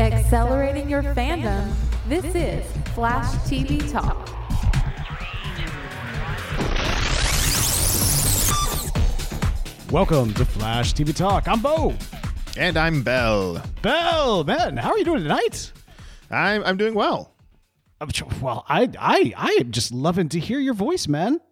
Accelerating your fandom. This is Flash TV Talk. Welcome to Flash TV Talk. I'm Bo. And I'm Bell. Bell, man, how are you doing tonight? I'm I'm doing well. Well, I I I am just loving to hear your voice, man.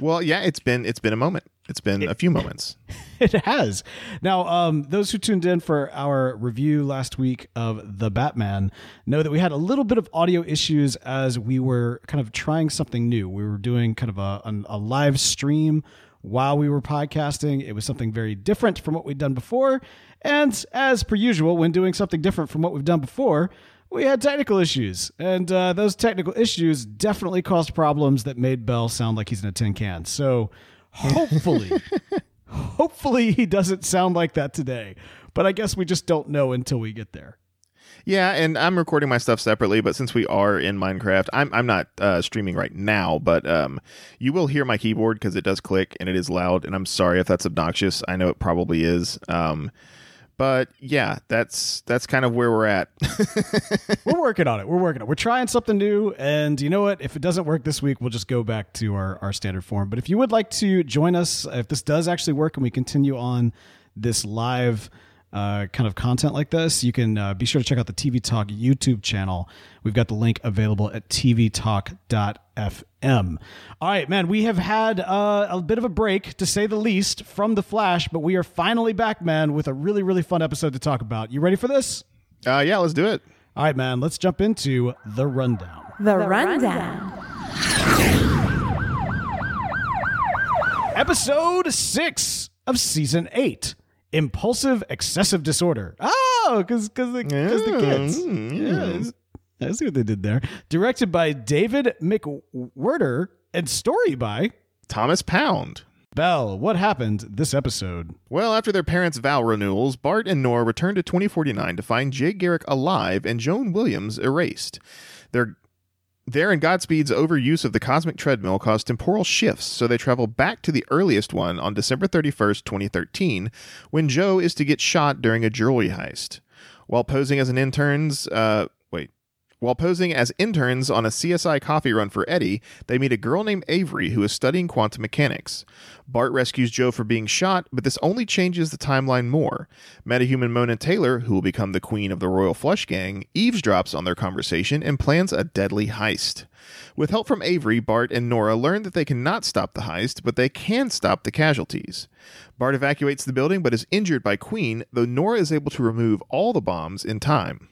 Well, yeah, it's been it's been a moment. It's been a few moments. It has. Now, um, those who tuned in for our review last week of The Batman know that we had a little bit of audio issues as we were kind of trying something new. We were doing kind of a, a, a live stream while we were podcasting. It was something very different from what we'd done before. And as per usual, when doing something different from what we've done before, we had technical issues. And uh, those technical issues definitely caused problems that made Bell sound like he's in a tin can. So hopefully, hopefully he doesn't sound like that today. But I guess we just don't know until we get there. Yeah, and I'm recording my stuff separately, but since we are in Minecraft, I'm I'm not uh, streaming right now, but um, you will hear my keyboard because it does click and it is loud. And I'm sorry if that's obnoxious. I know it probably is. Um, but yeah, that's that's kind of where we're at. we're working on it. We're working on it. We're trying something new, and you know what? If it doesn't work this week, we'll just go back to our our standard form. But if you would like to join us, if this does actually work and we continue on this live uh, kind of content like this, you can uh, be sure to check out the TV Talk YouTube channel. We've got the link available at tvtalk.fm. All right, man, we have had uh, a bit of a break, to say the least, from The Flash, but we are finally back, man, with a really, really fun episode to talk about. You ready for this? Uh, yeah, let's do it. All right, man, let's jump into The Rundown. The Rundown. Episode 6 of Season 8 impulsive excessive disorder. Oh, because because the, cause the kids. Mm, yeah, I see what they did there. Directed by David McWhirter and story by Thomas Pound. Bell, what happened this episode? Well, after their parents' vow renewals, Bart and Nora return to 2049 to find Jay Garrick alive and Joan Williams erased. Their there and Godspeed's overuse of the cosmic treadmill caused temporal shifts, so they travel back to the earliest one on December 31st, 2013, when Joe is to get shot during a jewelry heist. While posing as an intern's, uh, while posing as interns on a CSI coffee run for Eddie, they meet a girl named Avery who is studying quantum mechanics. Bart rescues Joe for being shot, but this only changes the timeline more. Metahuman Mona Taylor, who will become the queen of the Royal Flush Gang, eavesdrops on their conversation and plans a deadly heist. With help from Avery, Bart and Nora learn that they cannot stop the heist, but they can stop the casualties. Bart evacuates the building but is injured by Queen, though Nora is able to remove all the bombs in time.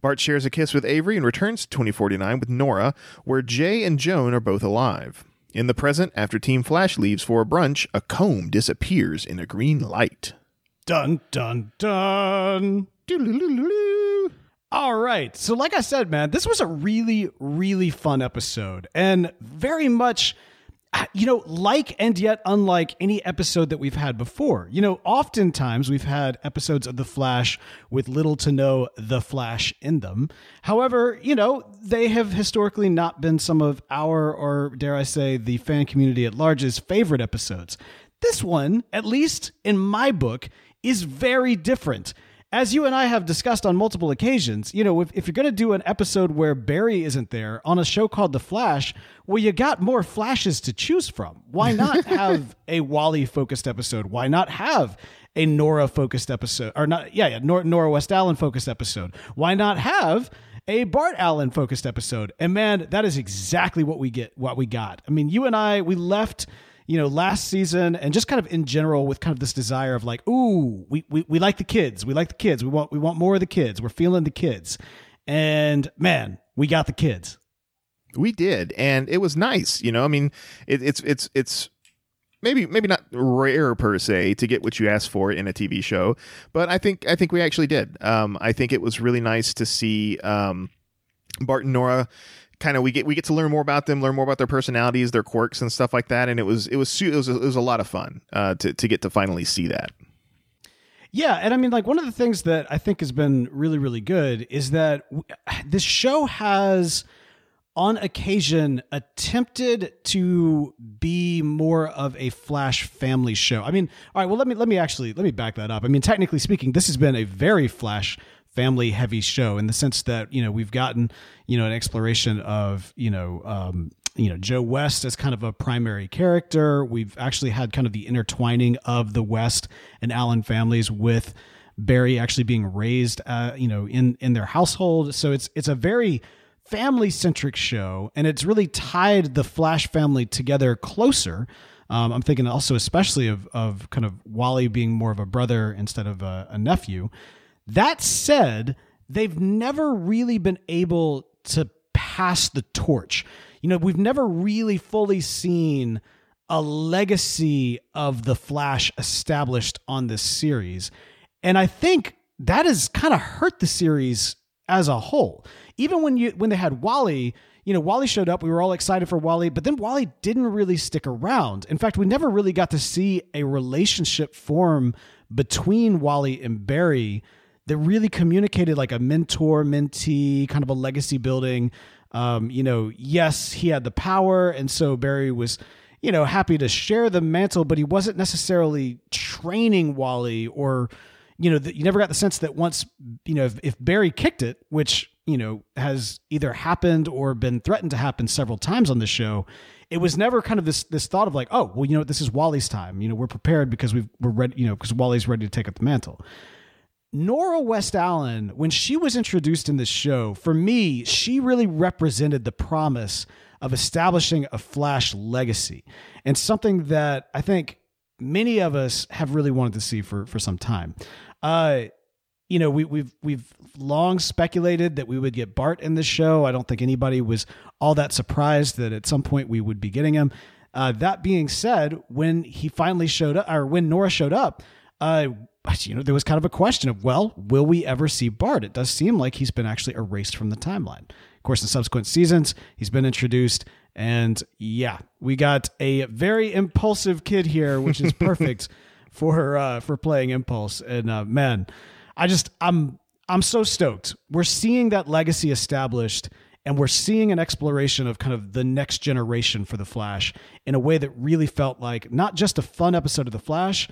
Bart shares a kiss with Avery and returns to 2049 with Nora, where Jay and Joan are both alive. In the present, after Team Flash leaves for a brunch, a comb disappears in a green light. Dun dun dun. All right. So, like I said, man, this was a really, really fun episode and very much, you know, like and yet unlike any episode that we've had before. You know, oftentimes we've had episodes of The Flash with little to no The Flash in them. However, you know, they have historically not been some of our, or dare I say, the fan community at large's favorite episodes. This one, at least in my book, is very different as you and I have discussed on multiple occasions, you know, if, if you're going to do an episode where Barry isn't there on a show called The Flash, well, you got more flashes to choose from. Why not have a Wally focused episode? Why not have a Nora focused episode? Or not, yeah, yeah, Nora, Nora West Allen focused episode. Why not have a Bart Allen focused episode? And man, that is exactly what we get, what we got. I mean, you and I, we left you know, last season and just kind of in general with kind of this desire of like, ooh, we, we, we like the kids. We like the kids. We want we want more of the kids. We're feeling the kids. And man, we got the kids. We did, and it was nice. You know, I mean, it, it's it's it's maybe maybe not rare per se to get what you asked for in a TV show, but I think I think we actually did. Um, I think it was really nice to see um, Bart and Nora kind of we get we get to learn more about them, learn more about their personalities, their quirks, and stuff like that. And it was it was it was, it was a lot of fun uh, to to get to finally see that. Yeah, and I mean, like one of the things that I think has been really, really good is that w- this show has, on occasion, attempted to be more of a Flash family show. I mean, all right, well, let me let me actually let me back that up. I mean, technically speaking, this has been a very Flash family heavy show in the sense that you know we've gotten you know an exploration of you know um, you know Joe West as kind of a primary character. We've actually had kind of the intertwining of the West and Allen families with Barry actually being raised, uh, you know, in in their household. So it's it's a very family centric show, and it's really tied the Flash family together closer. Um, I'm thinking also especially of of kind of Wally being more of a brother instead of a, a nephew. That said, they've never really been able to pass the torch you know, we've never really fully seen a legacy of the Flash established on this series. And I think that has kind of hurt the series as a whole. Even when you when they had Wally, you know, Wally showed up, we were all excited for Wally, but then Wally didn't really stick around. In fact, we never really got to see a relationship form between Wally and Barry that really communicated like a mentor mentee kind of a legacy building. Um, you know, yes, he had the power, and so Barry was, you know, happy to share the mantle, but he wasn't necessarily training Wally or, you know, you never got the sense that once, you know, if, if Barry kicked it, which you know has either happened or been threatened to happen several times on the show it was never kind of this this thought of like oh well you know this is wally's time. You know we're prepared because we've we're ready you know because wally's ready to take up the mantle Nora West Allen, when she was introduced in this show, for me, she really represented the promise of establishing a Flash legacy and something that I think many of us have really wanted to see for for some time. Uh, you know, we, we've we've long speculated that we would get Bart in this show. I don't think anybody was all that surprised that at some point we would be getting him. Uh, that being said, when he finally showed up, or when Nora showed up, uh, you know, there was kind of a question of, well, will we ever see Bart? It does seem like he's been actually erased from the timeline. Of course, in subsequent seasons, he's been introduced, and yeah, we got a very impulsive kid here, which is perfect for uh, for playing impulse. And uh, man, I just I'm I'm so stoked. We're seeing that legacy established and we're seeing an exploration of kind of the next generation for the Flash in a way that really felt like not just a fun episode of the Flash,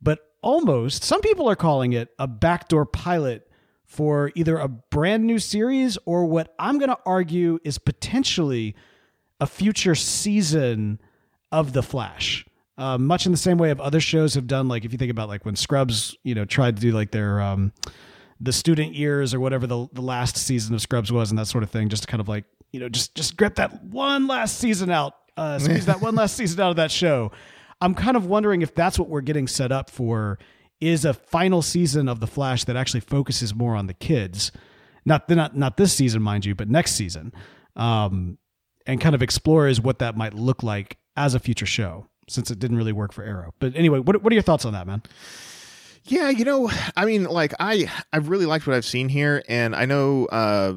but almost, some people are calling it a backdoor pilot for either a brand new series or what I'm going to argue is potentially a future season of The Flash. Uh, much in the same way of other shows have done, like if you think about like when Scrubs, you know, tried to do like their um, the student years or whatever the the last season of Scrubs was and that sort of thing, just to kind of like you know just just grip that one last season out, uh, squeeze that one last season out of that show. I'm kind of wondering if that's what we're getting set up for is a final season of the Flash that actually focuses more on the kids. Not not not this season, mind you, but next season. Um, and kind of explores what that might look like as a future show since it didn't really work for Arrow. But anyway, what what are your thoughts on that, man? Yeah, you know, I mean, like I I've really liked what I've seen here, and I know uh,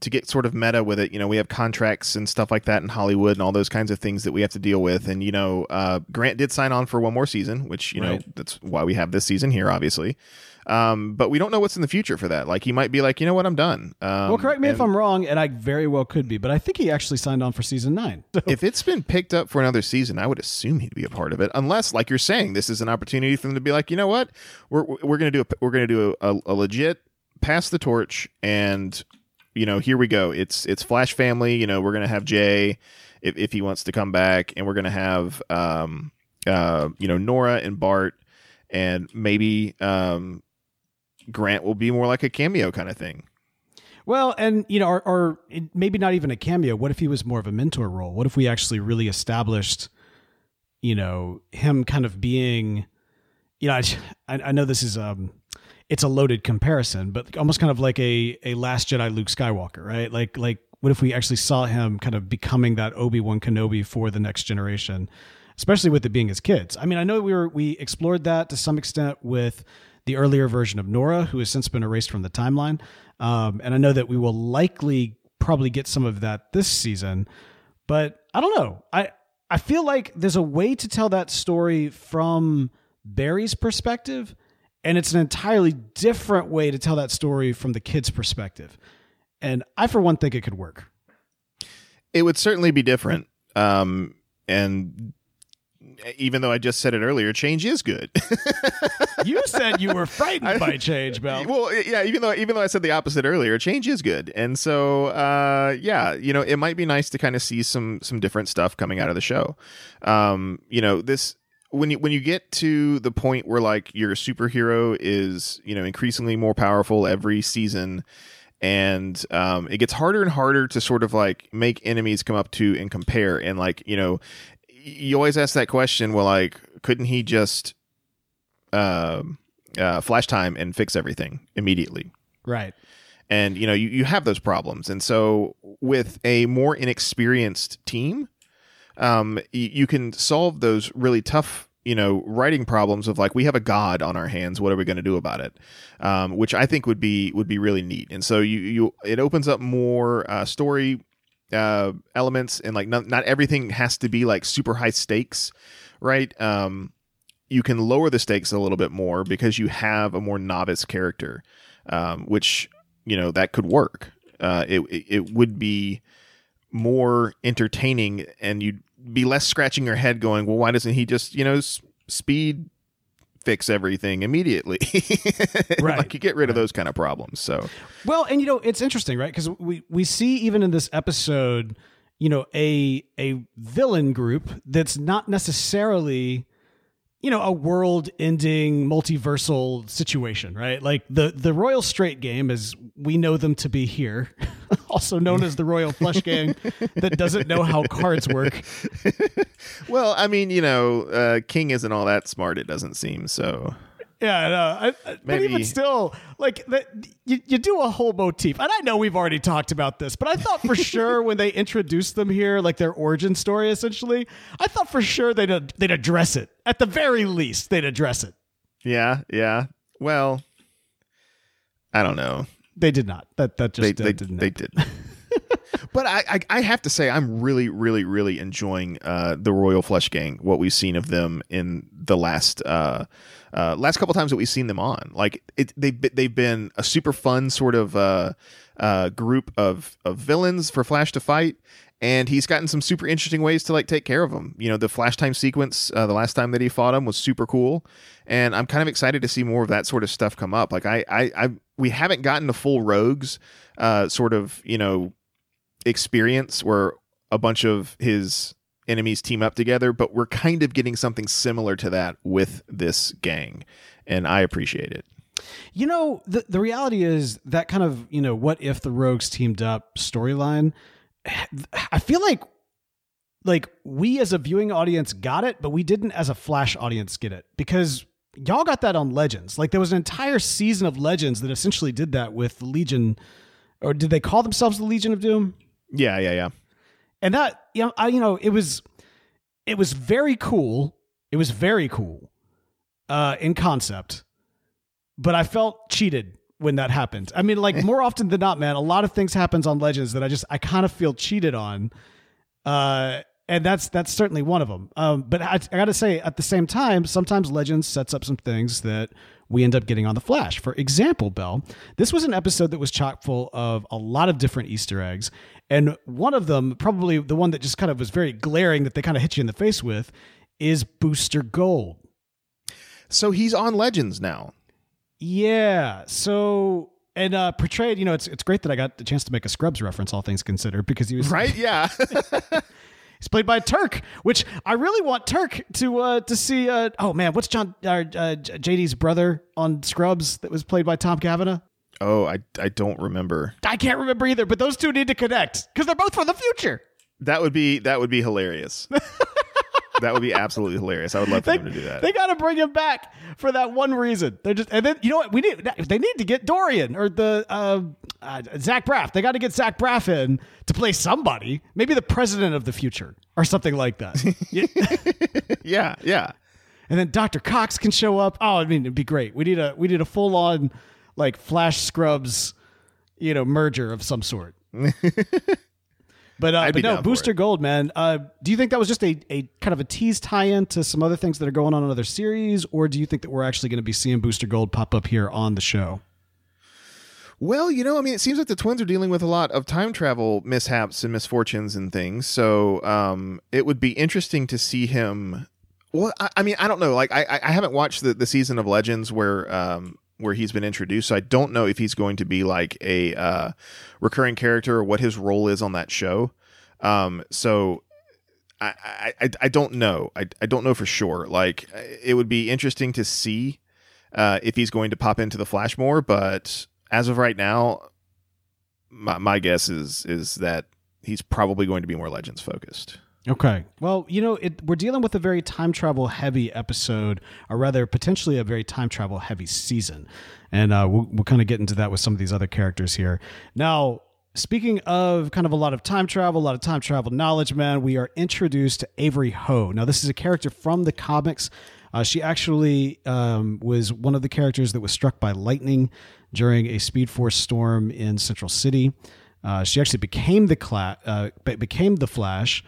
to get sort of meta with it, you know, we have contracts and stuff like that in Hollywood and all those kinds of things that we have to deal with. And, you know, uh, Grant did sign on for one more season, which, you right. know, that's why we have this season here, obviously. Um, but we don't know what's in the future for that. Like he might be like, you know what, I'm done. Um, well, correct me if I'm wrong, and I very well could be, but I think he actually signed on for season nine. So. If it's been picked up for another season, I would assume he'd be a part of it, unless, like you're saying, this is an opportunity for them to be like, you know what, we're we're gonna do a, we're gonna do a, a legit pass the torch and you know, here we go. It's it's Flash family. You know, we're gonna have Jay if if he wants to come back, and we're gonna have um uh you know Nora and Bart, and maybe um Grant will be more like a cameo kind of thing. Well, and you know, or, or maybe not even a cameo. What if he was more of a mentor role? What if we actually really established, you know, him kind of being, you know, I, I know this is um it's a loaded comparison, but almost kind of like a a Last Jedi Luke Skywalker, right? Like like what if we actually saw him kind of becoming that Obi Wan Kenobi for the next generation? especially with it being his kids. I mean, I know we were we explored that to some extent with the earlier version of Nora, who has since been erased from the timeline, um, and I know that we will likely probably get some of that this season. But I don't know. I I feel like there's a way to tell that story from Barry's perspective, and it's an entirely different way to tell that story from the kid's perspective. And I, for one, think it could work. It would certainly be different. Um, and even though I just said it earlier, change is good. you said you were frightened by change, Bell. Well, yeah, even though even though I said the opposite earlier, change is good. And so uh, yeah, you know, it might be nice to kind of see some some different stuff coming out of the show. Um, you know, this when you when you get to the point where like your superhero is, you know, increasingly more powerful every season and um, it gets harder and harder to sort of like make enemies come up to and compare and like you know you always ask that question. Well, like, couldn't he just uh, uh, flash time and fix everything immediately? Right. And you know, you, you have those problems, and so with a more inexperienced team, um, you, you can solve those really tough you know writing problems of like we have a god on our hands what are we going to do about it? Um, which i think would be would be really neat. And so you you it opens up more uh, story uh, elements and like not, not everything has to be like super high stakes right? Um, you can lower the stakes a little bit more because you have a more novice character um, which you know that could work. Uh, it, it would be more entertaining and you'd be less scratching your head going well why doesn't he just you know s- speed fix everything immediately. right. like you get rid right. of those kind of problems. So well, and you know it's interesting, right? Because we we see even in this episode, you know, a a villain group that's not necessarily you know a world-ending multiversal situation, right? Like the the Royal Straight Gang, as we know them to be here, also known as the Royal Flush Gang, that doesn't know how cards work. well, I mean, you know, uh, King isn't all that smart. It doesn't seem so. Yeah, no, I, I, but even still, like that, you, you do a whole motif, and I know we've already talked about this, but I thought for sure when they introduced them here, like their origin story, essentially, I thought for sure they'd they'd address it at the very least. They'd address it. Yeah, yeah. Well, I don't know. They did not. That that just they, uh, they didn't. They did. but I, I, I have to say I'm really really really enjoying uh, the Royal Flush Gang. What we've seen of them in the last uh, uh, last couple times that we've seen them on. Like it, they they've been a super fun sort of uh, uh, group of of villains for Flash to fight. And he's gotten some super interesting ways to like take care of them. You know, the flash time sequence, uh, the last time that he fought him was super cool, and I'm kind of excited to see more of that sort of stuff come up. Like I, I, I we haven't gotten the full Rogues, uh, sort of you know, experience where a bunch of his enemies team up together, but we're kind of getting something similar to that with this gang, and I appreciate it. You know, the the reality is that kind of you know what if the rogues teamed up storyline. I feel like like we as a viewing audience got it, but we didn't as a Flash audience get it because y'all got that on Legends. Like there was an entire season of Legends that essentially did that with the Legion, or did they call themselves the Legion of Doom? Yeah, yeah, yeah and that you know I you know it was it was very cool. It was very cool uh, in concept, but I felt cheated when that happened. I mean, like more often than not, man, a lot of things happens on Legends that I just I kind of feel cheated on. Uh, and that's that's certainly one of them. Um, but I, I got to say, at the same time, sometimes Legends sets up some things that we end up getting on the Flash. For example, Bell, this was an episode that was chock full of a lot of different Easter eggs. And one of them, probably the one that just kind of was very glaring that they kind of hit you in the face with, is Booster Gold. So he's on Legends now. Yeah. So and uh, portrayed, you know, it's it's great that I got the chance to make a Scrubs reference, all things considered, because he was right. Yeah, he's played by Turk, which I really want Turk to uh, to see. Uh, oh man, what's John uh, uh JD's brother on Scrubs that was played by Tom Cavanagh? Oh, I I don't remember. I can't remember either, but those two need to connect because they're both from the future. That would be that would be hilarious. that would be absolutely hilarious. I would love for they, them to do that. They got to bring him back for that one reason. They're just and then you know what we need they need to get Dorian or the uh, uh, Zach Braff. They got to get Zach Braff in to play somebody, maybe the president of the future or something like that. Yeah. Yeah, and then Dr. Cox can show up. Oh, I mean, it'd be great. We need a we need a full on like Flash Scrubs, you know, merger of some sort. But, uh, but no, Booster. Gold, man. Uh, do you think that was just a, a kind of a tease tie-in to some other things that are going on in other series, or do you think that we're actually going to be seeing Booster Gold pop up here on the show? Well, you know, I mean, it seems like the twins are dealing with a lot of time travel mishaps and misfortunes and things. So um, it would be interesting to see him. Well, I, I mean, I don't know. Like, I, I- I haven't watched the, the season of Legends where um, where he's been introduced, so I don't know if he's going to be like a uh, recurring character or what his role is on that show. Um, so I, I, I- don't know. I, I don't know for sure. Like, it would be interesting to see uh, if he's going to pop into the Flash more, but as of right now, my, my guess is is that he's probably going to be more Legends focused. Okay. Well, you know, it, we're dealing with a very time travel heavy episode, or rather, potentially a very time travel heavy season. And uh, we'll, we'll kind of get into that with some of these other characters here. Now, speaking of kind of a lot of time travel, a lot of time travel knowledge, man, we are introduced to Avery Ho. Now, this is a character from the comics. Uh, she actually um, was one of the characters that was struck by lightning during a Speed Force storm in Central City. Uh, she actually became the cla- uh, became the Flash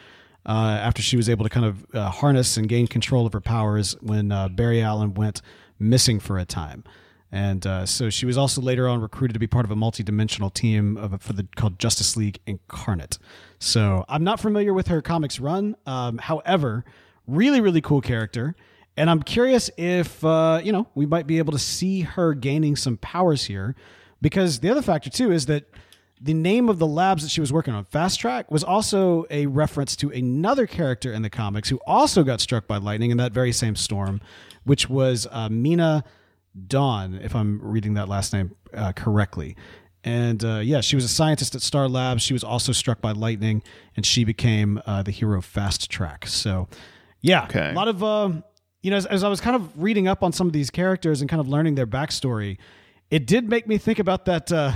uh, after she was able to kind of uh, harness and gain control of her powers when uh, Barry Allen went missing for a time. And uh, so she was also later on recruited to be part of a multi-dimensional team of for the called Justice League Incarnate. So I'm not familiar with her comics run. Um, however, really really cool character, and I'm curious if uh, you know we might be able to see her gaining some powers here, because the other factor too is that the name of the labs that she was working on, Fast Track, was also a reference to another character in the comics who also got struck by lightning in that very same storm, which was uh, Meena Dhawan, if I'm reading that last name uh, correctly. And uh, yeah, she was a scientist at Star Labs. She was also struck by lightning, and she became uh, the hero Fast Track. So, yeah, Okay. a lot of um, you know, as, as I was kind of reading up on some of these characters and kind of learning their backstory, it did make me think about that uh,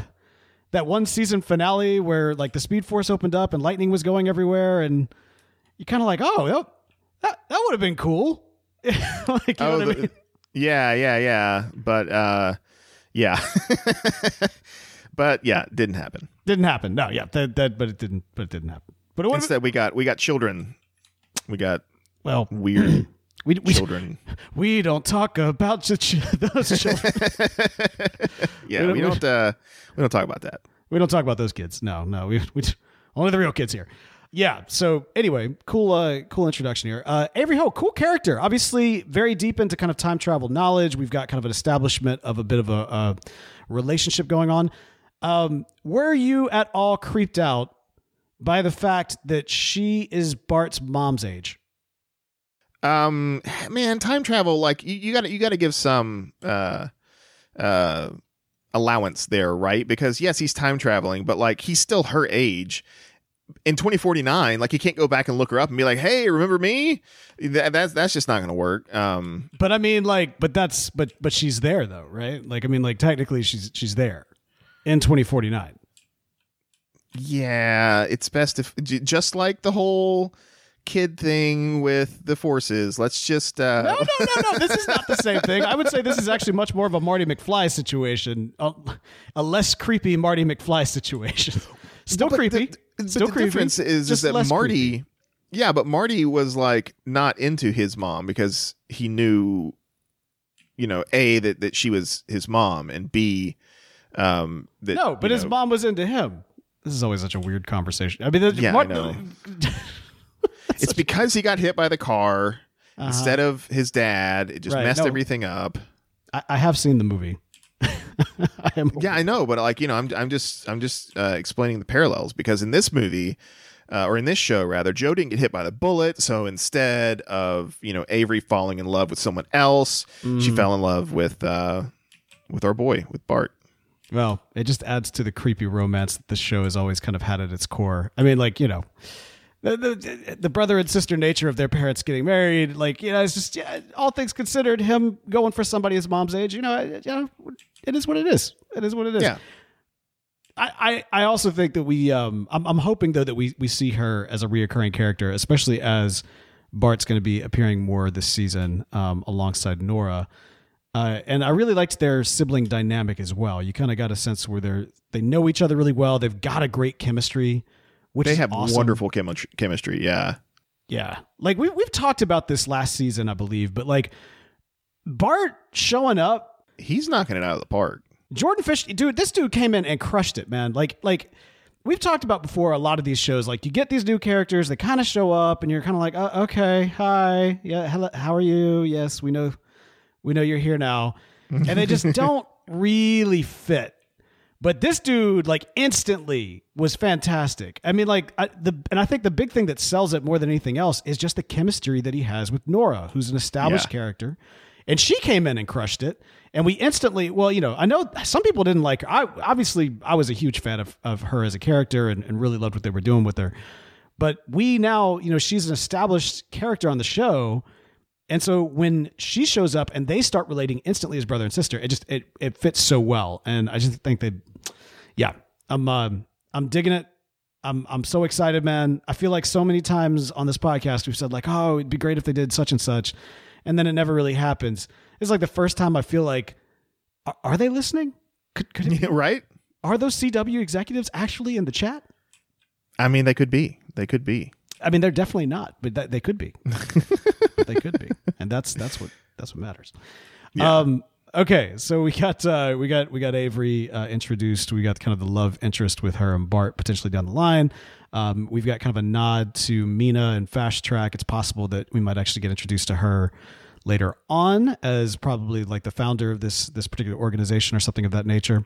that one season finale where like the Speed Force opened up and lightning was going everywhere, and you kind of like, oh, that that, that would have been cool. like, know what I mean? yeah, yeah, yeah. But uh, yeah, but yeah, didn't happen. Didn't happen. No, yeah, that, that but it didn't. But it didn't happen. But it Instead, we got we got children. We got well, weird we we, children. we don't talk about ch- those children. Yeah, We we don't- don't uh, we don't talk about that. we don't talk about those kids. No, no, we, we only the real kids here. Yeah. So anyway, cool, uh, cool introduction here. Uh, Avery Ho, cool character. Obviously, very deep into kind of time travel knowledge. We've got kind of an establishment of a bit of a, a relationship going on. Um, were you at all creeped out by the fact that she is Bart's mom's age? Um, man, time travel like you, you got to you got to give some uh uh allowance there, right? Because yes, he's time traveling, but like he's still her age. In 2049, like he can't go back and look her up and be like, "Hey, remember me?" That, that's that's just not going to work. Um, But I mean, like, but that's but but she's there though, right? Like, I mean, like technically she's she's there in 2049. yeah, it's best if just like the whole kid thing with the forces. Let's just uh No, no, no, no. This is not the same thing. I would say this is actually much more of a Marty McFly situation, a, a less creepy Marty McFly situation. Still But creepy. The, Still the creepy. difference is, is that Marty, creepy. yeah, but Marty was like not into his mom because he knew, you know, a that that she was his mom, and b, um, that No, but his know- mom was into him. This is always such a weird conversation. I mean, the, Yeah, I Mar- It's because he got hit by the car instead of his dad. It just Uh-huh. Right, messed no. everything up. I, I have seen the movie. I am. Yeah, I know, but like you know, I'm I'm just I'm just uh, explaining the parallels because in this movie, uh, or in this show rather, Joe didn't get hit by the bullet. So instead of you know Avery falling in love with someone else, Mm. she fell in love with uh, with our boy with Bart. Well, it just adds to the creepy romance that the show has always kind of had at its core. I mean, like you know, the the, the brother and sister nature of their parents getting married. Like you know, it's just yeah, all things considered, him going for somebody his mom's age. You know, I- you know, it is what it is. It is what it is. Yeah. I, I also think that we um I'm, I'm hoping though that we we see her as a reoccurring character, especially as Bart's going to be appearing more this season um, alongside Nora. Uh, and I really liked their sibling dynamic as well. You kind of got a sense where they're they know each other really well. They've got a great chemistry, which they have awesome. wonderful chemi- chemistry. Yeah. Yeah. Like we we've talked about this last season, I believe, but like Bart showing up, He's knocking it out of the park. Jordan Fish, dude, this dude came in and crushed it, man. Like like we've talked about before a lot of these shows like you get these new characters, they kind of show up and you're kind of like, uh, "Okay, hi. Yeah, hello, how are you? Yes, we know we know you're here now." And they just don't really fit. But this dude, like, instantly was fantastic. I mean, like, I, the and I think the big thing that sells it more than anything else is just the chemistry that he has with Nora, who's an established Yeah. character, and she came in and crushed it. And we instantly, well, you know, I know some people didn't like her. I obviously I was a huge fan of of her as a character and, and really loved what they were doing with her. But we now, you know, she's an established character on the show. And so when she shows up and they start relating instantly as brother and sister, it just it it fits so well. And I just think they yeah, I'm um I'm digging it. I'm I'm so excited, man. I feel like so many times on this podcast we've said like, "Oh, it'd be great if they did such and such." And then it never really happens. It's like the first time I feel like are, are they listening? Could, could it be, right? are those CW executives actually in the chat? I mean, they could be. They could be. I mean, they're definitely not, but that, they could be. but they could be, and that's that's what that's what matters. Um, okay, so we got uh, we got we got Avery uh, introduced. We got kind of the love interest with her and Bart potentially down the line. Um, we've got kind of a nod to Mina and Fast Track. It's possible that we might actually get introduced to her later on as probably like the founder of this this particular organization or something of that nature.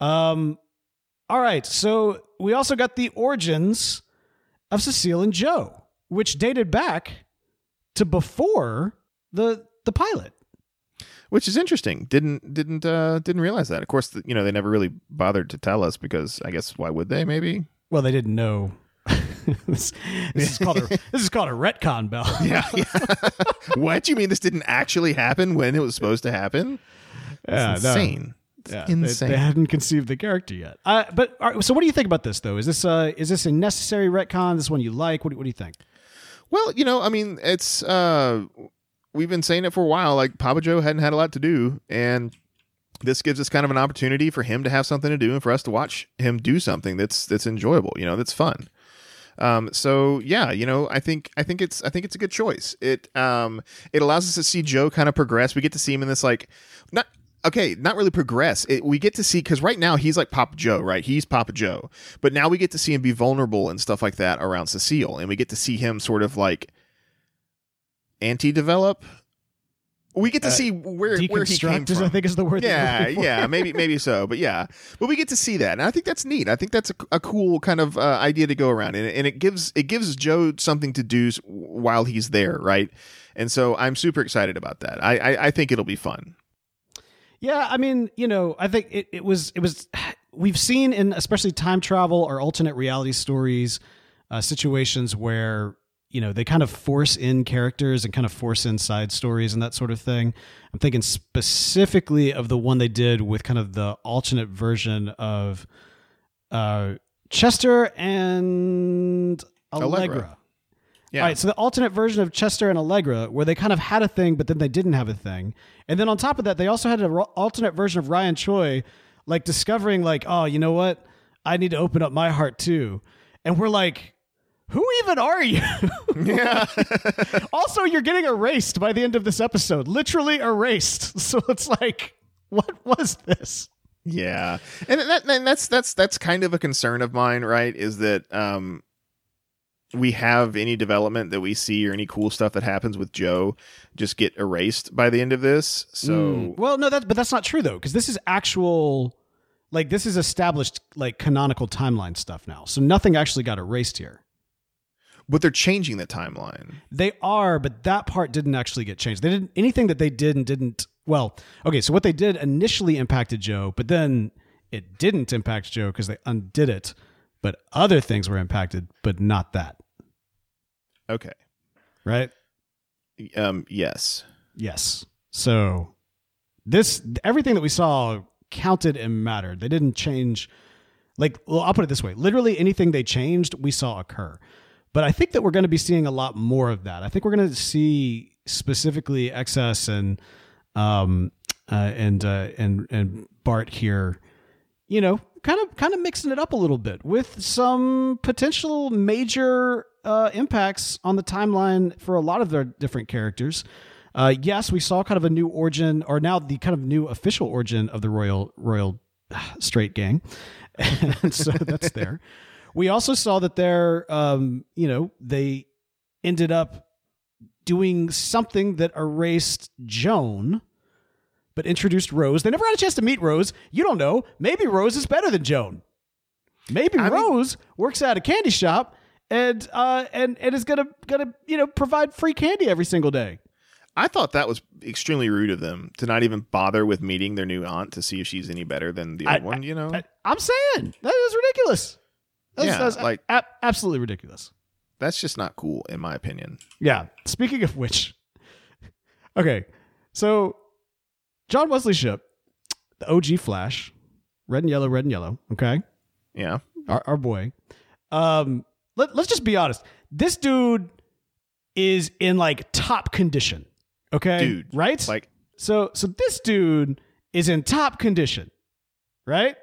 Um, all right, so we also got the origins of Cecile and Joe, which dated back to before the the pilot. Which is interesting. Didn't didn't uh, didn't realize that. Of course, you know they never really bothered to tell us because I guess why would they? Maybe. Well, they didn't know. this, this is called a this is called a retcon, Bell. Yeah. yeah. what you mean? This didn't actually happen when it was supposed to happen? Yeah, It's no. insane. It's Yeah, they- insane. They, hadn't conceived the character yet. Uh, but all right, so, what do you think about this, though? Is this uh, is this a necessary retcon? This one you like? What do, what do you think? Well, you know, I mean, it's uh we've been saying it for a while. Like Papa Joe hadn't had a lot to do, and this gives us kind of an opportunity for him to have something to do and for us to watch him do something that's that's enjoyable. You know, that's fun. Um, so yeah, you know, I think I think it's I think it's a good choice. It um it allows us to see Joe kind of progress. We get to see him in this like not okay, not really progress. It, we get to see because right now he's like Papa Joe, right? He's Papa Joe, but now we get to see him be vulnerable and stuff like that around Cecile, and we get to see him sort of like anti-develop. We get to Uh, see where where he came from. I think, is the word. Yeah, you're looking for. yeah, maybe maybe so, but yeah, but we get to see that, and I think that's neat. I think that's a, a cool kind of uh, idea to go around, and, and it gives it gives Joe something to do while he's there, right? And so I'm super excited about that. I I, I think it'll be fun. Yeah, I mean, you know, I think it, it was it was we've seen in especially time travel or alternate reality stories uh, situations where you know they kind of force in characters and kind of force in side stories and that sort of thing. I'm thinking specifically of the one they did with kind of the alternate version of uh, Chester and Allegra. Allegra. Yeah, All right, so the alternate version of Chester and Allegra, where they kind of had a thing, but then they didn't have a thing, and then on top of that, they also had an alternate version of Ryan Choi, like discovering, like, oh, you know what, I need to open up my heart too, and we're like, who even are you? yeah. also, you're getting erased by the end of this episode, literally erased. So it's like, what was this? Yeah, and that and that's that's that's kind of a concern of mine, right? Is that um we have any development that we see or any cool stuff that happens with Joe just get erased by the end of this. So Mm. well, no, that but that's not true though, because this is actual, like this is established like canonical timeline stuff now. So nothing actually got erased here. But they're changing the timeline. They are, but that part didn't actually get changed. They didn't anything that they did and didn't. Well, okay, so what they did initially impacted Joe, but then it didn't impact Joe because they undid it. But other things were impacted, but not that. Okay. Right? Um yes. Yes. So this everything that we saw counted and mattered. They didn't change Like, well, I'll put it this way: literally anything they changed, we saw occur. But I think that we're going to be seeing a lot more of that. I think we're going to see specifically XS and um uh, and uh, and and Bart here, you know, kind of kind of mixing it up a little bit with some potential major uh, impacts on the timeline for a lot of their different characters. Uh, yes, we saw kind of a new origin, or now the kind of new official origin of the Royal Royal Straight Gang, so that's there. We also saw that they're, um, you know, they ended up doing something that erased Joan, but introduced Rose. They never had a chance to meet Rose. You don't know. Maybe Rose is better than Joan. Maybe I mean- Rose works at a candy shop and uh, and and is gonna gonna you know provide free candy every single day. I thought that was extremely rude of them to not even bother with meeting their new aunt to see if she's any better than the old I- one. You know, I, I'm saying that is ridiculous. That's, Yeah, like- a- absolutely ridiculous. that's just not cool, in my opinion. Yeah. Speaking of which, okay, so John Wesley Shipp, the OG Flash, red and yellow, red and yellow. Okay, Yeah, our, our boy. Um, let, let's just be honest. This dude is in like top condition. Okay, dude, right? Like, so, so this dude is in top condition, right?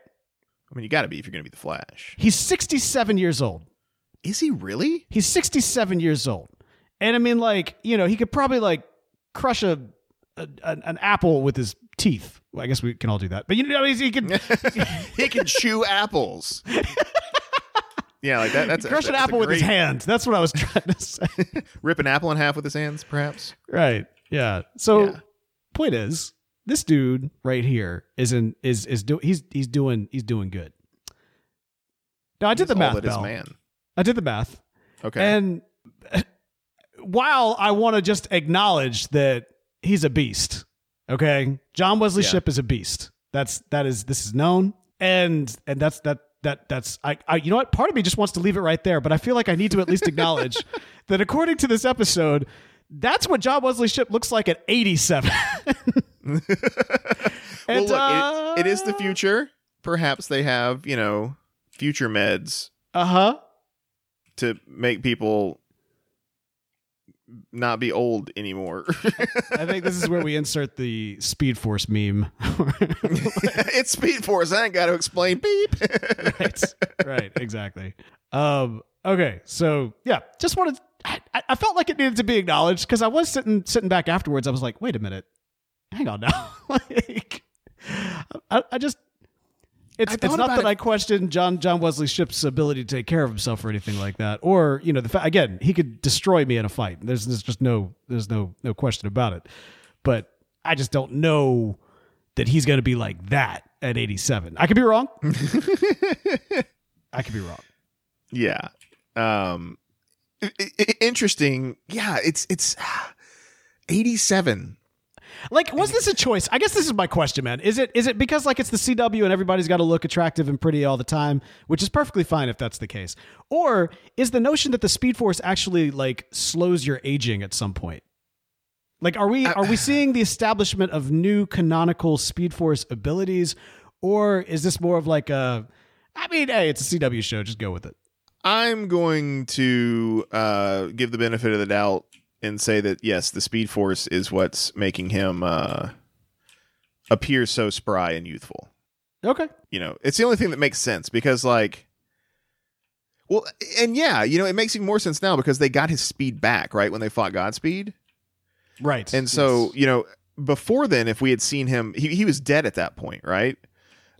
I mean, you got to be if you're going to be the Flash. He's 67 years old. Is he really? He's 67 years old. And I mean, like, you know, he could probably like crush a, a an, an apple with his teeth. Well, I guess we can all do that. But you know, he can he can chew apples. yeah, like that. That's a- crush an that's apple with his great- hand. That's what I was trying to say. Rip an apple in half with his hands, perhaps. right. Yeah. So Yeah. point is, this dude right here is in is is do he's he's doing he's doing good. Now I did the math. Bell. man. I did the math. Okay. And while I want to just acknowledge that he's a beast, okay, John Wesley Yeah. Shipp is a beast. That's that is this is known, and and that's that that that's I, I you know what part of me just wants to leave it right there, but I feel like I need to at least acknowledge that according to this episode, that's what John Wesley Shipp looks like at eighty seven. well, And, look, uh, it, it is the future. Perhaps they have, you know, future meds uh huh. to make people not be old anymore. I think this is where we insert the Speed Force meme. it's Speed Force. I ain't got to explain. Beep. right right exactly um okay so yeah just wanted I, I felt like it needed to be acknowledged because i was sitting sitting back afterwards i was like wait a minute hang on now like I, I just it's, it's not that it- I question John John Wesley Shipp's ability to take care of himself or anything like that, or you know the fact again he could destroy me in a fight. There's there's just no there's no no question about it. But I just don't know that he's going to be like that at 87. I could be wrong. I could be wrong. Yeah. Um interesting. Yeah, it's it's 87. Like, was this a choice? I guess this is my question, man. Is it is it because like it's the CW and everybody's got to look attractive and pretty all the time, which is perfectly fine if that's the case, or is the notion that the Speed Force actually like slows your aging at some point? Like, are we are we seeing the establishment of new canonical Speed Force abilities, or is this more of like a? I mean, hey, it's a CW show. Just go with it. I'm going to uh give the benefit of the doubt and say that yes, the Speed Force is what's making him uh appear so spry and youthful. Okay. You know, it's the only thing that makes sense because like well, and yeah, you know, it makes even more sense now because they got his speed back, right? When they fought Godspeed. Right. And so, Yes. you know, before then, if we had seen him, he, he was dead at that point, right?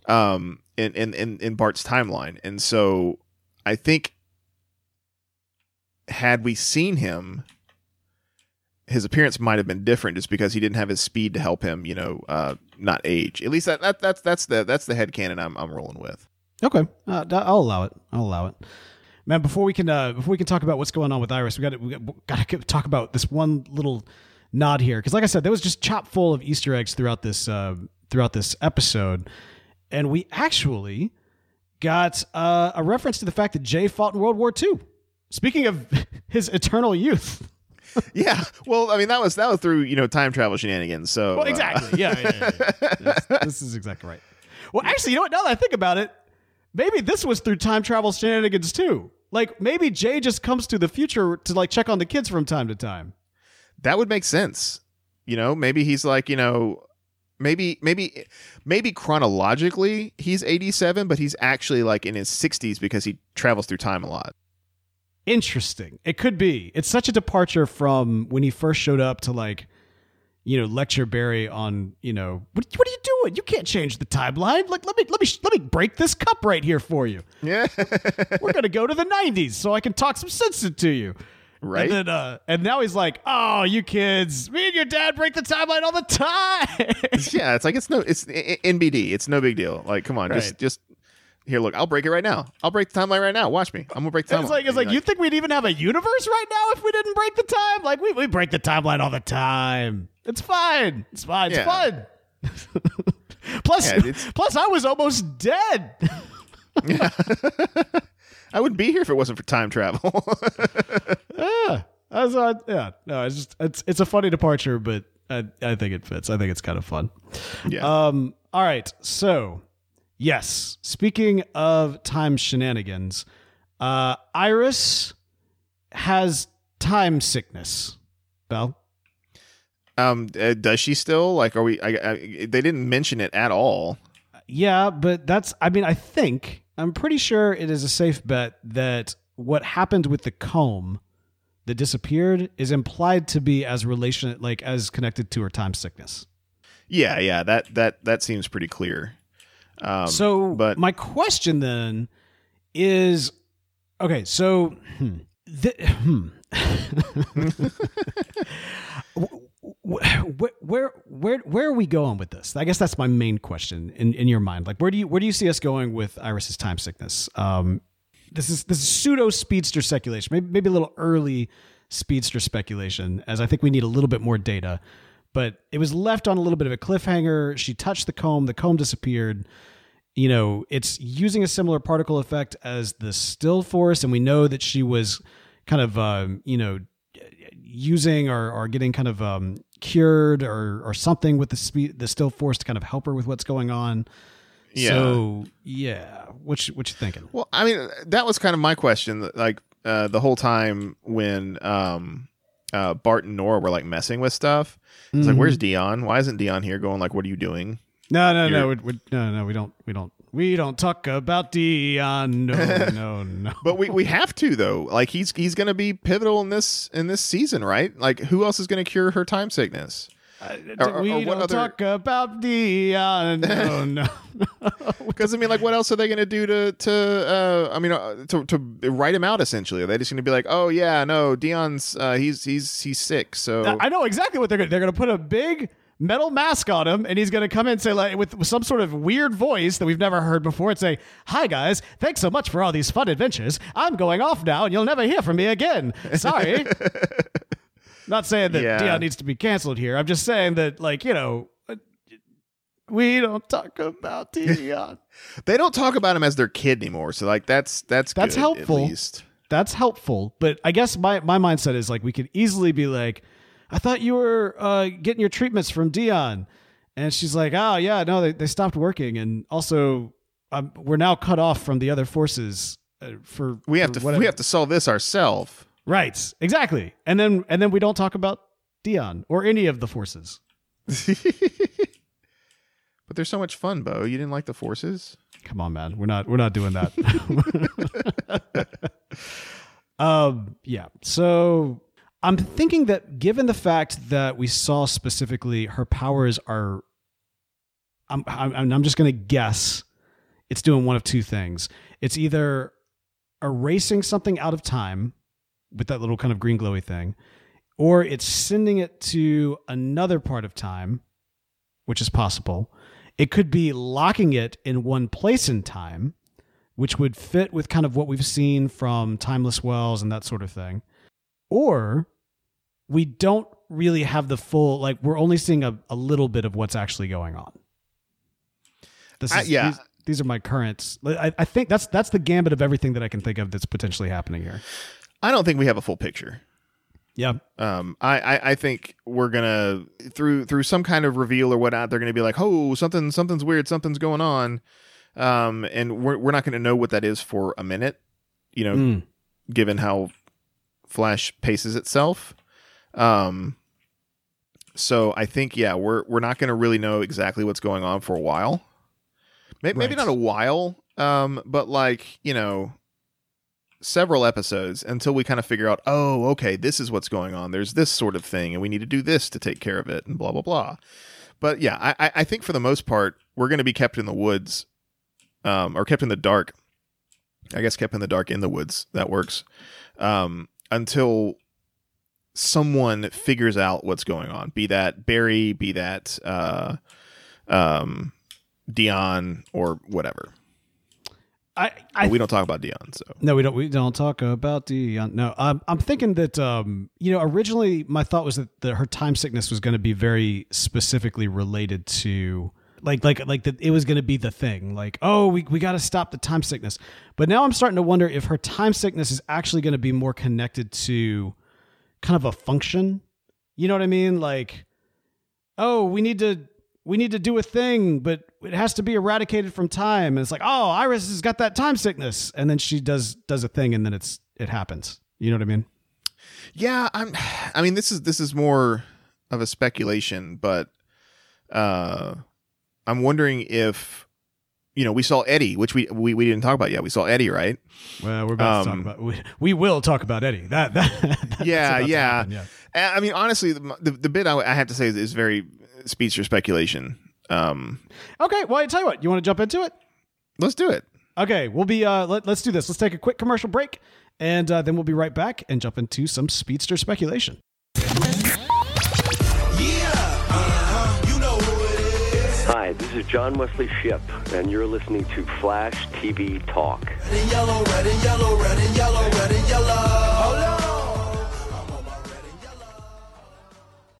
Um, in, in, in, in Bart's timeline. And so I think had we seen him, his appearance might have been different just because he didn't have his speed to help him, you know, uh, not age. At least that, that that's that's the that's the head canon I'm I'm rolling with. Okay, uh, I'll allow it. I'll allow it. Man, before we can uh, before we can talk about what's going on with Iris, we got we got to talk about this one little nod here because, like I said, there was just chock full of Easter eggs throughout this uh, throughout this episode, and we actually got uh, a reference to the fact that Jay fought in World War II. Speaking of his eternal youth. Yeah. Well, I mean that was that was through you know time travel shenanigans. So Well, uh, exactly. Yeah, yeah, yeah, yeah. This, this is exactly right. Well, actually, you know what? Now that I think about it, maybe this was through time travel shenanigans too. Like maybe Jay just comes to the future to like check on the kids from time to time. That would make sense. You know, maybe he's like, you know, maybe maybe maybe chronologically he's 87 but he's actually like in his 60s because he travels through time a lot Interesting. It could be. It's such a departure from when he first showed up to like, you know, lecture Barry on, you know, what, what are you doing? You can't change the timeline. Like, let me let me let me break this cup right here for you. yeah We're gonna go to the '90s so I can talk some sense into you. right And then, uh, and now he's like, "Oh, you kids, me and your dad break the timeline all the time." yeah it's like it's no it's nbd it's no big deal like come on just just here look i'll break it right now i'll break the timeline right now watch me i'm gonna break the timeline it's like, it's And like, you think we'd even have a universe right now if we didn't break the time? Like, we, we break the timeline all the time. It's fine. It's fine. It's Yeah. fun. plus, Yeah, it's- plus, I was almost dead. i wouldn't be here if it wasn't for time travel yeah, I was, uh, yeah. No, it's just it's it's a funny departure, but I I think it fits. I think it's kind of fun. yeah Um. All right. So, yes. Speaking of time shenanigans, uh, Iris has time sickness. Bell. um uh, does she still like are we I, I, they didn't mention it at all Yeah, but that's. I mean, I think I'm pretty sure it is a safe bet that what happened with the comb that disappeared is implied to be as relation like as connected to her time sickness. yeah yeah that that that seems pretty clear um so but my question then is okay so hmm, the, hmm. where, where where where are we going with this? I guess that's my main question in, in your mind. Like where do you where do you see us going with iris's time sickness? Um this is this is pseudo speedster speculation maybe maybe a little early speedster speculation as i think we need a little bit more data but it was left on a little bit of a cliffhanger she touched the comb the comb disappeared you know, it's using a similar particle effect as the still force, and we know that she was kind of, um, you know, using or, or getting kind of um, cured or or something with the speed, the still force to kind of help her with what's going on. Yeah. So yeah, what you, what you thinking? Well, I mean, that was kind of my question. Like uh, the whole time when um, uh, Bart and Nora were like messing with stuff, it's like, Mhm. "Where's Dion? Why isn't Dion here?" Going like, "What are you doing?" No, no, no, You're- we, we, no, no, we don't, we don't, we don't talk about Dion. No, no, no. But we, we have to though. Like he's he's going to be pivotal in this in this season, right? Like who else is going to cure her time sickness? Or- or we what don't other- talk about Dion. No, no. Because I mean, like, what else are they going to do to to uh, I mean, uh, to to write him out? Essentially, are they just going to be like, "Oh yeah, no, Dion's uh, he's he's he's sick." So I know exactly what they're going to. They're going to put a big metal mask on him, and he's going to come in and say like with some sort of weird voice that we've never heard before, and say, "Hi guys, thanks so much for all these fun adventures. I'm going off now, and you'll never hear from me again. Sorry." Not saying that Yeah. Dion needs to be canceled here. I'm just saying that, like, you know, we don't talk about Dion. they don't talk about him as their kid anymore. So like that's that's That's good, helpful. That's helpful. But I guess my, my mindset is like we could easily be like, I thought you were uh, getting your treatments from Dion. And she's like, oh, yeah, no, they, they stopped working. And also, um, we're now cut off from the other forces uh, for. We have for to whatever- we have to solve this ourselves. Right. Exactly. And then and then we don't talk about Dion or any of the forces. But they're so much fun, Bo. You didn't like the forces? Come on, man. We're not we're not doing that. um yeah. So I'm thinking that given the fact that we saw specifically her powers are I'm I'm, I'm just going to guess it's doing one of two things. It's either erasing something out of time with that little kind of green glowy thing or it's sending it to another part of time which is possible. It could be locking it in one place in time, which would fit with kind of what we've seen from Timeless Wells and that sort of thing. Or we don't really have the full, like, we're only seeing a, a little bit of what's actually going on. This I- is, yeah. These, these are my currents. I, I think that's that's the gambit of everything that I can think of that's potentially happening here. I don't think we have a full picture. Yeah. Um, I, I, I think we're gonna through through some kind of reveal or whatnot. They're gonna be like, "Oh, something something's weird. Something's going on." um, and we're we're not going to know what that is for a minute. You know, Mm. given how Flash paces itself. Um, so I think yeah, we're we're not going to really know exactly what's going on for a while. Maybe, maybe not a while, um, but like you know, several episodes until we kind of figure out, oh, okay, this is what's going on. There's this sort of thing, and we need to do this to take care of it, and blah blah blah. But yeah, I, I- think for the most part, we're going to be kept in the woods, um, or kept in the dark. I guess kept in the dark in the woods. That works um, until someone figures out what's going on. Be that Barry, be that uh, um, Dion, or whatever. I, But I we don't talk about Dion, so No, we don't. We don't talk about the. Uh, no, I'm, I'm thinking that um, you know, originally my thought was that the, her time sickness was going to be very specifically related to like like like that it was going to be the thing. Like, oh, we we got to stop the time sickness. But now I'm starting to wonder if her time sickness is actually going to be more connected to kind of a function. You know what I mean? Like, oh, we need to we need to do a thing, but it has to be eradicated from time. And it's like, oh, Iris has got that time sickness, and then she does does a thing, and then it's it happens. You know what I mean? yeah. I'm. I mean, this is this is more of a speculation, but uh, I'm wondering if you know we saw Eddie, which we we, we didn't talk about yet. We saw Eddie, right? Well, we're about to Um, talk about. We, we will talk about Eddie. That that. Yeah, yeah. happen, yeah. I mean, honestly, the the, the bit I, I have to say is, is very speedster speculation. Um, Okay. Well, I tell you what. You want to jump into it? let's do it. Okay. We'll be. Uh, let, let's do this. Let's take a quick commercial break, and uh, then we'll be right back and jump into some speedster speculation. Hi, this is John Wesley Shipp, and you're listening to Flash TV Talk.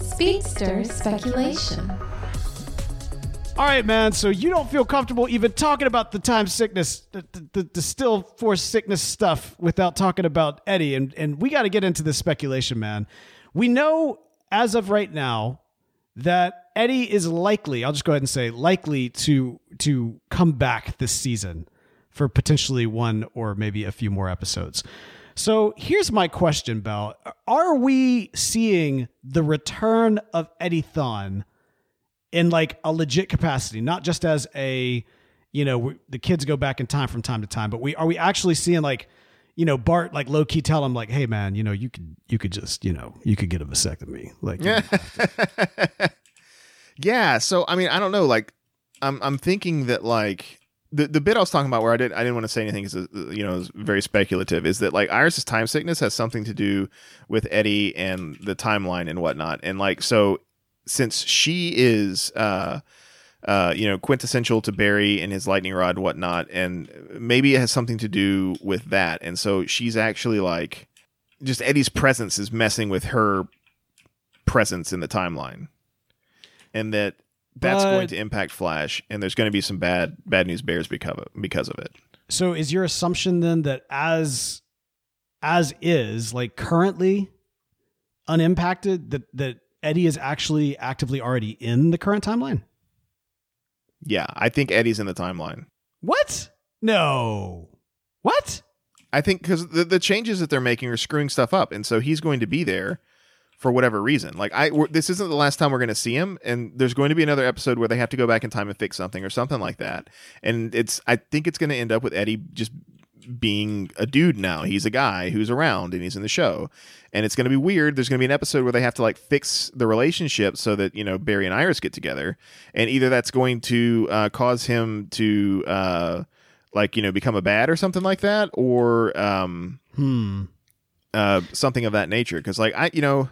Speedster speculation. All right, man. So you don't feel comfortable even talking about the time sickness, the, the, the, still force sickness stuff without talking about Eddie. And, and we got to get into this speculation, man. We know as of right now that Eddie is likely, I'll just go ahead and say likely to to come back this season for potentially one or maybe a few more episodes. So here's my question, Bell. Are we seeing the return of Eddie Thawne in like a legit capacity, not just as a, you know, the kids go back in time from time to time, but we are we actually seeing like, you know, Bart like low key tell him like, hey man, you know, you could you could just you know you could get a vasectomy, like know. yeah. So I mean, I don't know. Like, I'm I'm thinking that like the the bit I was talking about where I didn't I didn't want to say anything because you know is very speculative is that like Iris's time sickness has something to do with Eddie and the timeline and whatnot, and like so since she is uh uh, you know, quintessential to Barry and his lightning rod and whatnot, and maybe it has something to do with that. And so she's actually like, just Eddie's presence is messing with her presence in the timeline, and that that's But- going to impact Flash, and there's going to be some bad bad news bears because of because of it. So is your assumption then that as as is like currently unimpacted that that Eddie is actually actively already in the current timeline? Yeah, I think Eddie's in the timeline. What? No. What? I think because the, the changes that they're making are screwing stuff up, and so he's going to be there for whatever reason. Like I, this isn't the last time we're going to see him, and there's going to be another episode where they have to go back in time and fix something or something like that. And it's, I think it's going to end up with Eddie just being a dude now. He's a guy who's around and he's in the show, and it's going to be weird. There's going to be an episode where they have to like fix the relationship so that you know Barry and Iris get together, and either that's going to uh, cause him to. Uh, like you know become a bad or something like that or um Hmm. uh something of that nature because like i you know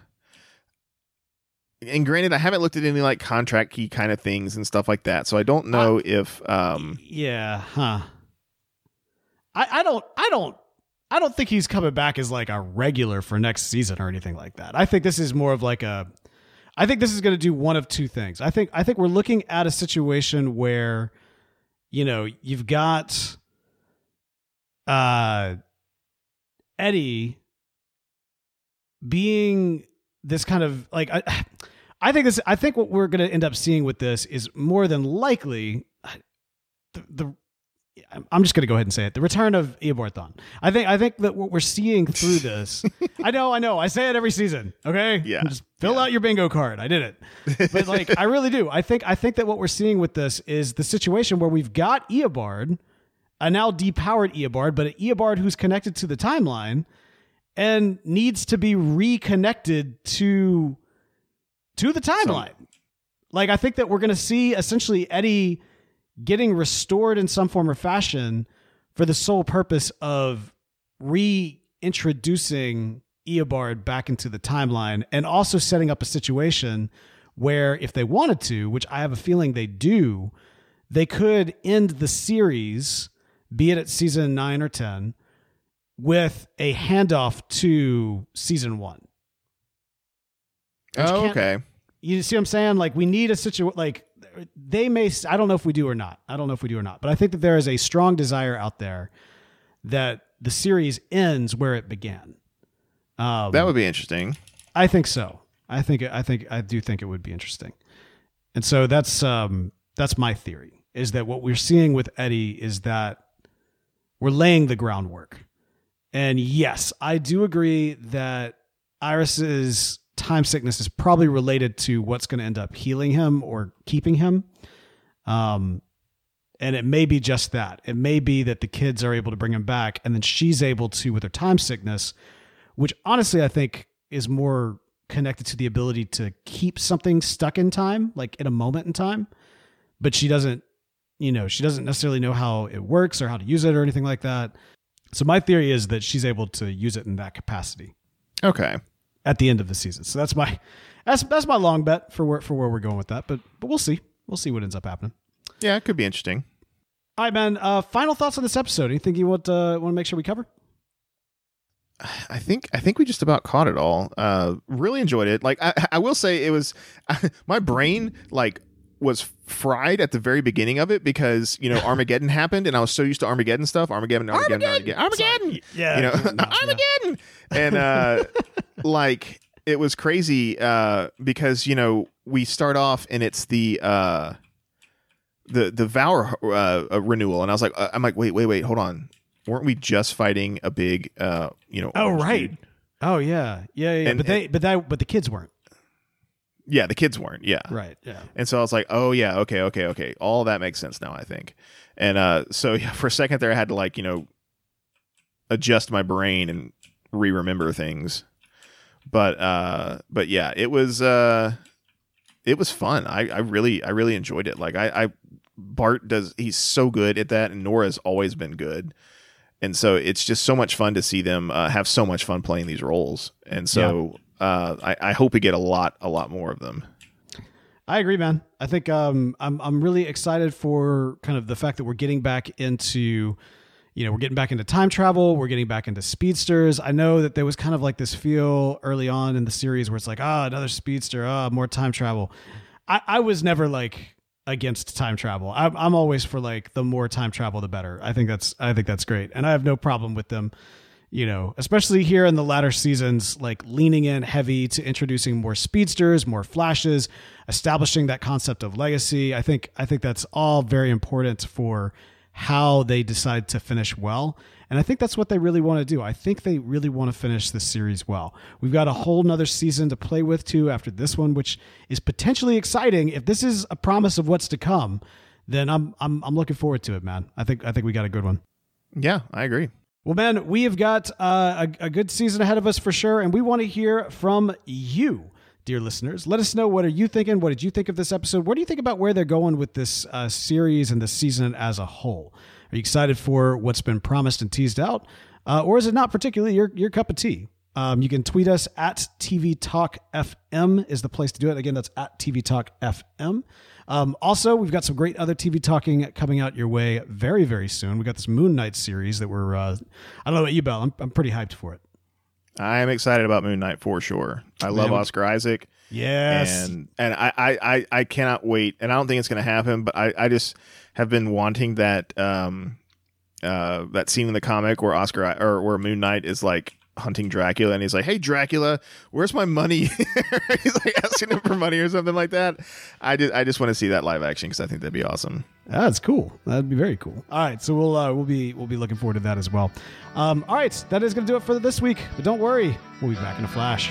and granted i haven't looked at any like contract key kind of things and stuff like that so i don't know if um Yeah, huh. I I don't I don't I don't think he's coming back as like a regular for next season or anything like that. I think this is more of like a I think this is going to do one of two things. I think I think we're looking at a situation where you know, you've got uh Eddie being this kind of like I, I think this I think what we're going to end up seeing with this is more than likely uh, the, the I'm just going to go ahead and say it. The return of Eobard Thawne. I think I think that what we're seeing through this. I know, I know. I say it every season. Okay, Yeah. Just fill out your bingo card. I did it, but like I really do. I think I think that what we're seeing with this is the situation where we've got Eobard, a now depowered Eobard, but an Eobard who's connected to the timeline and needs to be reconnected to to the timeline. Like I think that we're going to see essentially Eddie getting restored in some form or fashion for the sole purpose of reintroducing Eobard back into the timeline and also setting up a situation where if they wanted to, which I have a feeling they do, they could end the series, be it at season 9 or 10, with a handoff to season 1. Which oh okay You see what I'm saying? Like we need a situation like they may I don't know if we do or not. I don't know if we do or not. But I think that there is a strong desire out there that the series ends where it began. Um, that would be interesting I think so. I think I think I do think it would be interesting. And so that's um that's my theory is that what we're seeing with Eddie is that we're laying the groundwork. And yes, I do agree that Iris's time sickness is probably related to what's going to end up healing him or keeping him. Um and it may be just that. It may be that the kids are able to bring him back and then she's able to with her time sickness which honestly I think is more connected to the ability to keep something stuck in time, like in a moment in time. But she doesn't, you know, she doesn't necessarily know how it works or how to use it or anything like that. So my theory is that she's able to use it in that capacity okay at the end of the season. So that's my that's that's my long bet for where for where we're going with that. But but we'll see. We'll see what ends up happening. yeah it could be interesting All right, man. Uh, final thoughts on this episode? Anything you want uh, want to make sure we cover? I think I think we just about caught it all. Uh, really enjoyed it. Like I, I will say, it was my brain like was fried at the very beginning of it because you know Armageddon happened, and I was so used to Armageddon stuff. Armageddon, Armageddon, Armageddon, Armageddon. Yeah, you know Armageddon, and uh, like it was crazy uh, because you know we start off and it's the. Uh, the the vow uh, uh, renewal, and I was like, uh, I'm like, wait, wait, wait, hold on, weren't we just fighting a big, uh, you know? Oh right. dude? Oh yeah. Yeah yeah. And- but they but that but the kids weren't. Yeah, the kids weren't. Yeah, Right. Yeah. And so I was like, oh yeah, okay, okay, okay. All that makes sense now, I think. And uh, so yeah, for a second there, I had to like you know adjust my brain and re-remember things. But uh, but yeah, it was uh, it was fun. I, I really I really enjoyed it. Like I, I Bart does he's so good at that, and Nora's always been good. And so it's just so much fun to see them uh, have so much fun playing these roles. And so uh, I, hope we get a lot a lot more of them. I agree, man. I think um, I'm I'm really excited for kind of the fact that we're getting back into, you know, we're getting back into time travel. We're getting back into speedsters. I know that there was kind of like this feel early on in the series where it's like, ah, another speedster, ah, more time travel. I, I was never like against time travel. I'm, I'm always for like the more time travel, the better. I think that's I think that's great, and I have no problem with them. You know, especially here in the latter seasons, like leaning in heavy to introducing more speedsters, more flashes, establishing that concept of legacy. I think I think that's all very important for how they decide to finish well. And I think that's what they really want to do. I think they really want to finish the series well. We've got a whole nother season to play with too after this one, which is potentially exciting. If this is a promise of what's to come, then I'm I'm I'm looking forward to it, man. I think I think we got a good one. Yeah, I agree. Well, man, we have got uh, a, a good season ahead of us for sure, and we want to hear from you dear listeners. Let us know what are you thinking? What did you think of this episode? What do you think about where they're going with this uh, series and the season as a whole? Are you excited for what's been promised and teased out, uh, or is it not particularly your your cup of tea? Um, you can tweet us at TV Talk FM is the place to do it. Again, that's at TV Talk FM. Um, also, we've got some great other TV talking coming out your way very, very soon. We got this Moon Knight series that we're, uh, I don't know about you, Bell. I'm, I'm pretty hyped for it. I am excited about Moon Knight for sure. I love Man. Oscar Isaac. Yes. And and I, I, I, cannot wait. And I don't think it's gonna happen, but I, I just have been wanting that um uh that scene in the comic where Oscar or where Moon Knight is like hunting Dracula and he's like, Hey Dracula, where's my money? he's like asking him for money or something like that. I just I just want to see that live action because I think that'd be awesome. That's cool. That'd be very cool. All right, so we'll uh, we'll be we'll be looking forward to that as well. Um, all right, that is going to do it for this week. But don't worry, we'll be back in a flash.